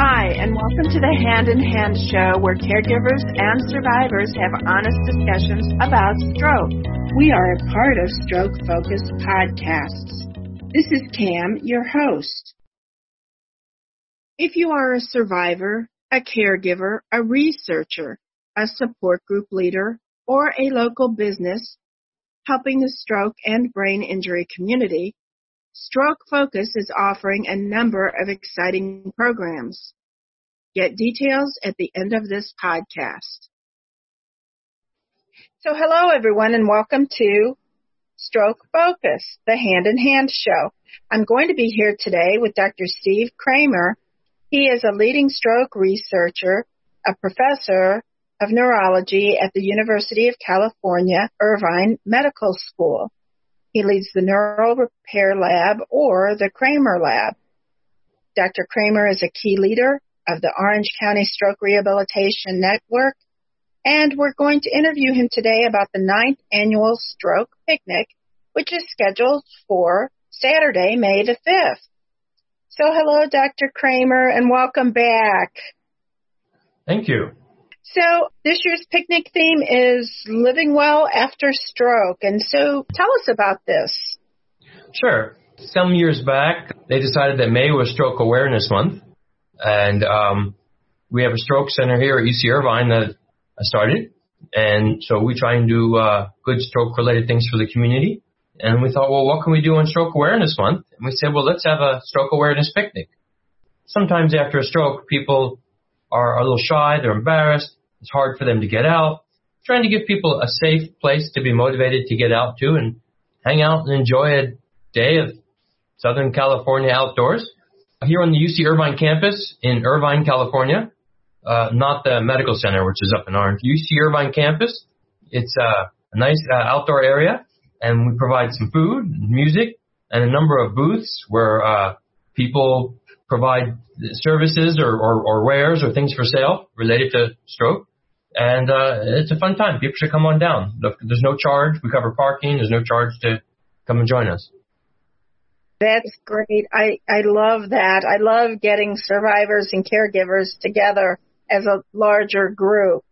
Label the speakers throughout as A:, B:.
A: Hi, and welcome to the Hand in Hand show where caregivers and survivors have honest discussions about stroke. We are a part of Stroke Focus Podcasts. This is Cam, your host. If you are a survivor, a caregiver, a researcher, a support group leader, or a local business helping the stroke and brain injury community, Stroke Focus is offering a number of exciting programs. Get details at the end of this podcast. So hello everyone and welcome to Stroke Focus, the hand in hand show. I'm going to be here today with Dr. Steve Cramer. He is a leading stroke researcher, a professor of neurology at the University of California, Irvine Medical School. He leads the Neural Repair Lab or the Cramer Lab. Dr. Cramer is a key leader of the Orange County Stroke Rehabilitation Network, and we're going to interview him today about the ninth annual Stroke Picnic, which is scheduled for Saturday, May the 5th. So hello, Dr. Cramer, and welcome back.
B: Thank you.
A: So this year's picnic theme is living well after stroke. And so tell us about this.
B: Sure. Some years back, they decided that May was Stroke Awareness Month. And um, we have a stroke center here at UC Irvine that started. And so we try and do uh, good stroke related things for the community. And we thought, well, what can we do on Stroke Awareness Month? And we said, well, let's have a stroke awareness picnic. Sometimes after a stroke, people are a little shy, they're embarrassed, it's hard for them to get out. Trying to give people a safe place to be motivated to get out to and hang out and enjoy a day of Southern California outdoors. Here on the UC Irvine campus in Irvine, California, uh, not the medical center, which is up in Orange. UC Irvine campus. It's uh, a nice uh, outdoor area, and we provide some food, music, and a number of booths where uh, people provide services or, or, or wares or things for sale related to stroke and uh, it's a fun time. People should come on down. There's no charge. We cover parking. There's no charge to come and join us.
A: That's great. I I love that. I love getting survivors and caregivers together as a larger group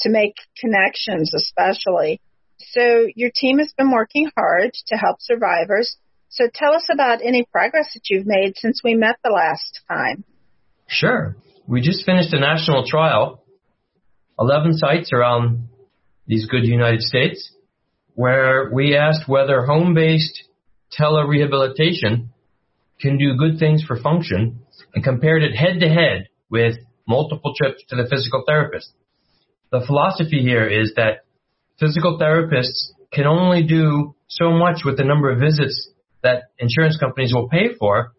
A: to make connections, especially. So your team has been working hard to help survivors. So tell us about any progress that you've made since we met the last time.
B: Sure. We just finished a national trial 11 sites around these good United States where we asked whether home-based telerehabilitation can do good things for function and compared it head to head with multiple trips to the physical therapist. The philosophy here is that physical therapists can only do so much with the number of visits that insurance companies will pay for.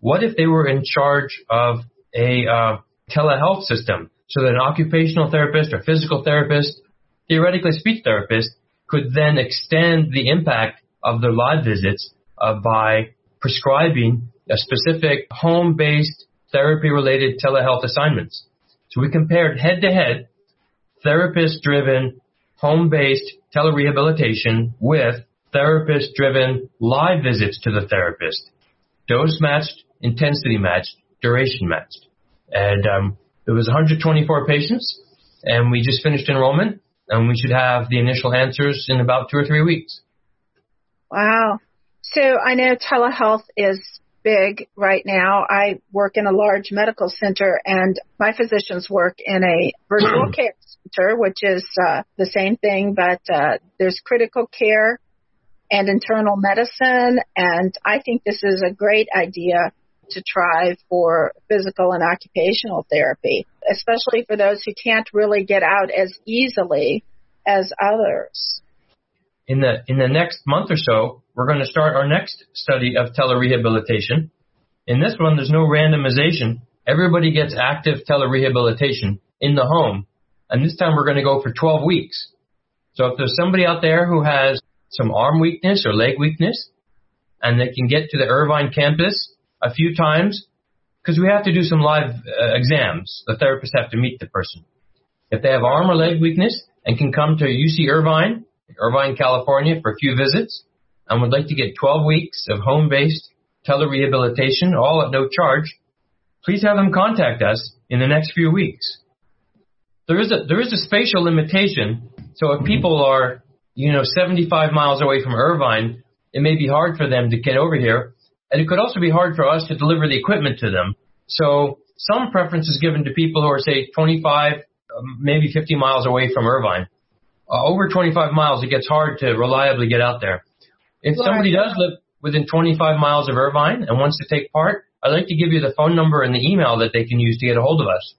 B: What if they were in charge of a uh, telehealth system so that an occupational therapist or physical therapist, theoretically speech therapist, could then extend the impact of their live visits uh, by prescribing a specific home-based therapy-related telehealth assignments. So we compared head-to-head therapist-driven home-based telerehabilitation with therapist-driven live visits to the therapist, dose matched, intensity matched, duration matched. And um, there was 124 patients, and we just finished enrollment, and we should have the initial answers in about two or three weeks.
A: Wow. So I know telehealth is big right now. I work in a large medical center, and my physicians work in a virtual care center, which is uh, the same thing, but uh, there's critical care and internal medicine, and I think this is a great idea to try for physical and occupational therapy, especially for those who can't really get out as easily as others.
B: In the in the next month or so, we're going to start our next study of telerehabilitation. In this one, there's no randomization. Everybody gets active telerehabilitation in the home, and this time we're going to go for 12 weeks. So if there's somebody out there who has some arm weakness or leg weakness, and they can get to the Irvine campus a few times because we have to do some live uh, exams. The therapists have to meet the person. If they have arm or leg weakness and can come to UC Irvine, Irvine, California for a few visits and would like to get 12 weeks of home-based telerehabilitation, all at no charge, please have them contact us in the next few weeks. There is a there is a spatial limitation. So if people are you know 75 miles away from Irvine, it may be hard for them to get over here, and it could also be hard for us to deliver the equipment to them. So some preference is given to people who are say 25, um, maybe 50 miles away from Irvine. Uh, over 25 miles, it gets hard to reliably get out there. If somebody does live within 25 miles of Irvine and wants to take part, I'd like to give you the phone number and the email that they can use to get a hold of us.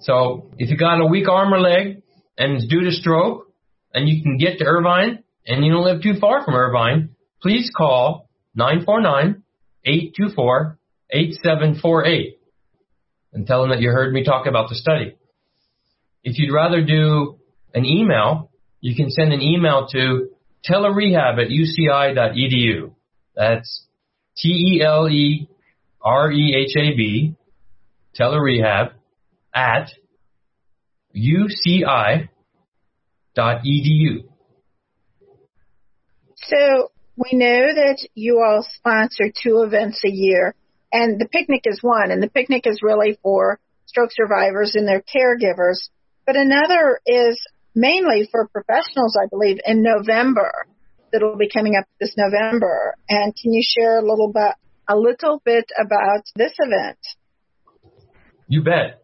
B: So if you got a weak arm or leg and it's due to stroke and you can get to Irvine and you don't live too far from Irvine, please call 949 824 8748 and tell them that you heard me talk about the study. If you'd rather do an email, you can send an email to telerehab at uci.edu. That's T-E-L-E-R-E-H-A-B, telerehab at uci.edu.
A: So we know that you all sponsor two events a year, and the picnic is one, and the picnic is really for stroke survivors and their caregivers. But another is mainly for professionals, I believe, in November that will be coming up this November. And can you share a little bit, a little bit about this event?
B: You bet.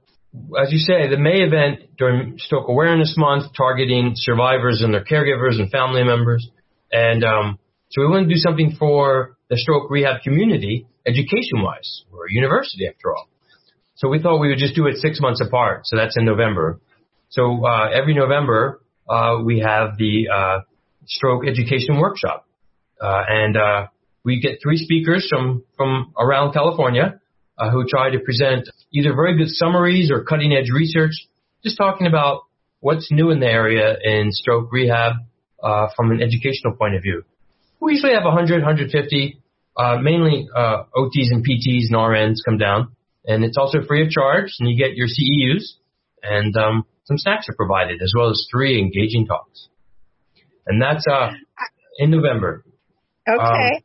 B: As you say, the May event during Stroke Awareness Month, targeting survivors and their caregivers and family members. And um, so we want to do something for the stroke rehab community, education-wise. We're a university, after all. So we thought we would just do it six months apart. So that's in November. So uh, every November uh, we have the uh, stroke education workshop, uh, and uh, we get three speakers from from around California uh, who try to present either very good summaries or cutting edge research, just talking about what's new in the area in stroke rehab uh, from an educational point of view. We usually have 100, 150, uh, mainly uh, OTs and PTs and RNs come down, and it's also free of charge, and you get your CEUs, and um, some snacks are provided, as well as three engaging talks. And that's uh, in November.
A: Okay. Um,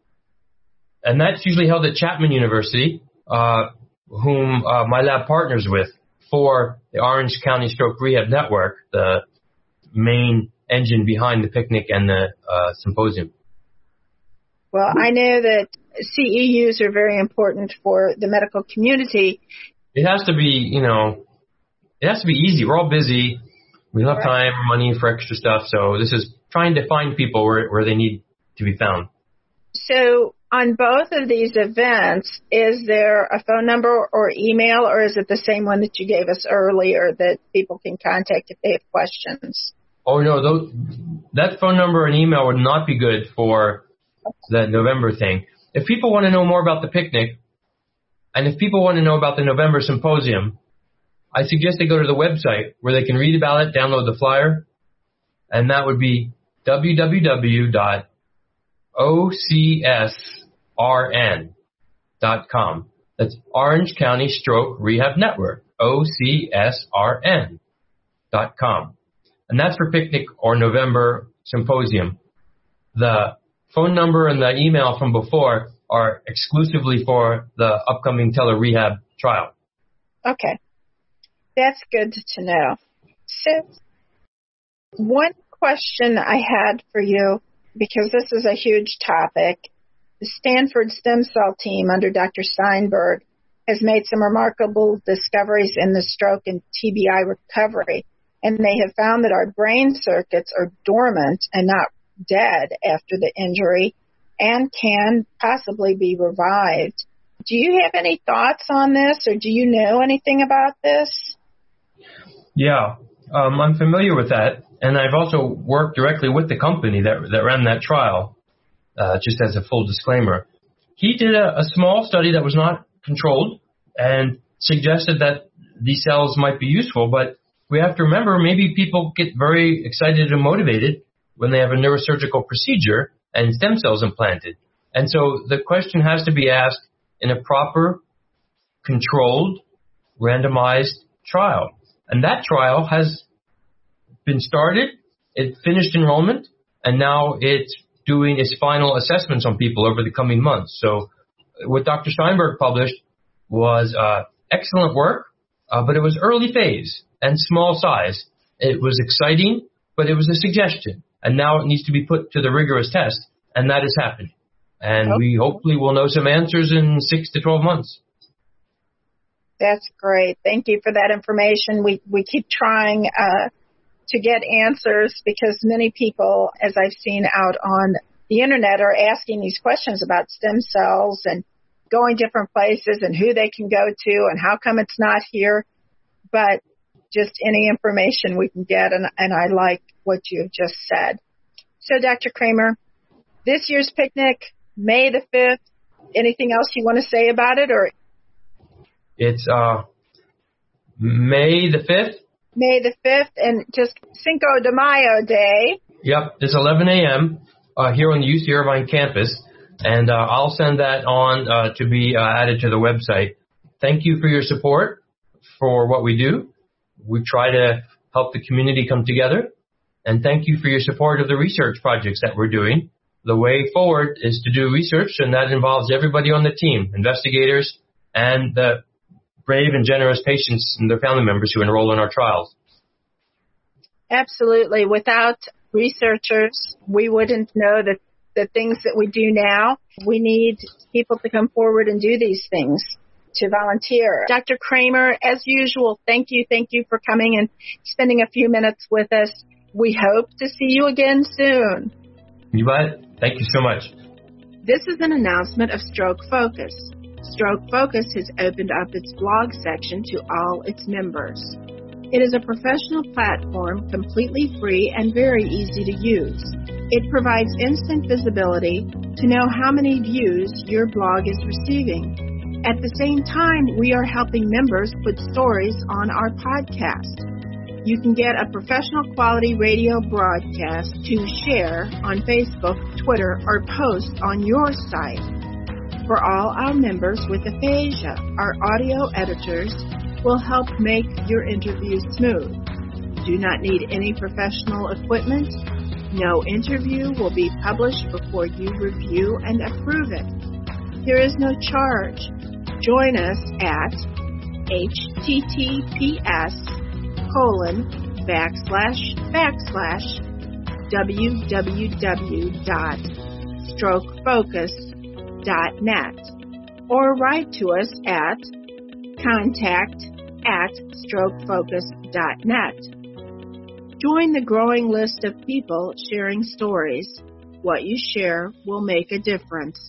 B: and that's usually held at Chapman University, uh, whom uh, my lab partners with for the Orange County Stroke Rehab Network, the main engine behind the picnic and the uh, symposium.
A: Well, I know that CEUs are very important for the medical community.
B: It has to be, you know, it has to be easy. We're all busy. We don't have time money for extra stuff. So this is trying to find people where, where they need to be found.
A: So on both of these events, is there a phone number or email, or is it the same one that you gave us earlier that people can contact if they have questions?
B: Oh no, those, that phone number and email would not be good for the November thing. If people want to know more about the picnic, and if people want to know about the November symposium, I suggest they go to the website where they can read about it, download the flyer, and that would be www.ocsrn.com. That's Orange County Stroke Rehab Network, OCSRN.com. And that's for picnic or November symposium. The phone number and the email from before are exclusively for the upcoming tele-rehab trial.
A: Okay. That's good to know. So, one question I had for you, because this is a huge topic, the Stanford stem cell team under Dr. Steinberg has made some remarkable discoveries in the stroke and TBI recovery, and they have found that our brain circuits are dormant and not dead after the injury and can possibly be revived. Do you have any thoughts on this or do you know anything about this?
B: Yeah, um, I'm familiar with that, and I've also worked directly with the company that that ran that trial. Uh, just as a full disclaimer, he did a, a small study that was not controlled and suggested that these cells might be useful, but we have to remember maybe people get very excited and motivated when they have a neurosurgical procedure and stem cells implanted. And so the question has to be asked in a proper, controlled, randomized trial. And that trial has been started. It finished enrollment and now it's doing its final assessments on people over the coming months. So what Dr. Steinberg published was uh, excellent work, uh, but it was early phase and small size. It was exciting, but it was a suggestion. And now it needs to be put to the rigorous test, and that is happening. And okay. we hopefully will know some answers in six to 12 months.
A: That's great. Thank you for that information. We, we keep trying, uh, to get answers because many people, as I've seen out on the internet, are asking these questions about stem cells and going different places and who they can go to and how come it's not here. But just any information we can get, and, and I like what you've just said. So, Dr. Cramer, this year's picnic, May the 5th, anything else you want to say about it, or
B: it's uh, May the 5th.
A: May the 5th, and just Cinco de Mayo Day.
B: Yep, it's 11 a.m. Uh, here on the UC Irvine campus, and uh, I'll send that on uh, to be uh, added to the website. Thank you for your support for what we do. We try to help the community come together, and thank you for your support of the research projects that we're doing. The way forward is to do research, and that involves everybody on the team, investigators, and the brave and generous patients and their family members who enroll in our trials.
A: Absolutely. Without researchers, we wouldn't know that the things that we do now. We need people to come forward and do these things to volunteer. Dr. Cramer, as usual, thank you, thank you for coming and spending a few minutes with us. We hope to see you again soon.
B: You bet. Thank you so much.
A: This is an announcement of Stroke Focus. Stroke Focus has opened up its blog section to all its members. It is a professional platform completely free and very easy to use. It provides instant visibility to know how many views your blog is receiving. At the same time, we are helping members put stories on our podcast. You can get a professional quality radio broadcast to share on Facebook, Twitter, or post on your site. For all our members with aphasia, our audio editors will help make your interview smooth. You do not need any professional equipment. No interview will be published before you review and approve it. There is no charge. Join us at https colon backslash backslash www.strokefocus.com strokefocus.net or write to us at contact at strokefocus.net. Join the growing list of people sharing stories. What you share will make a difference.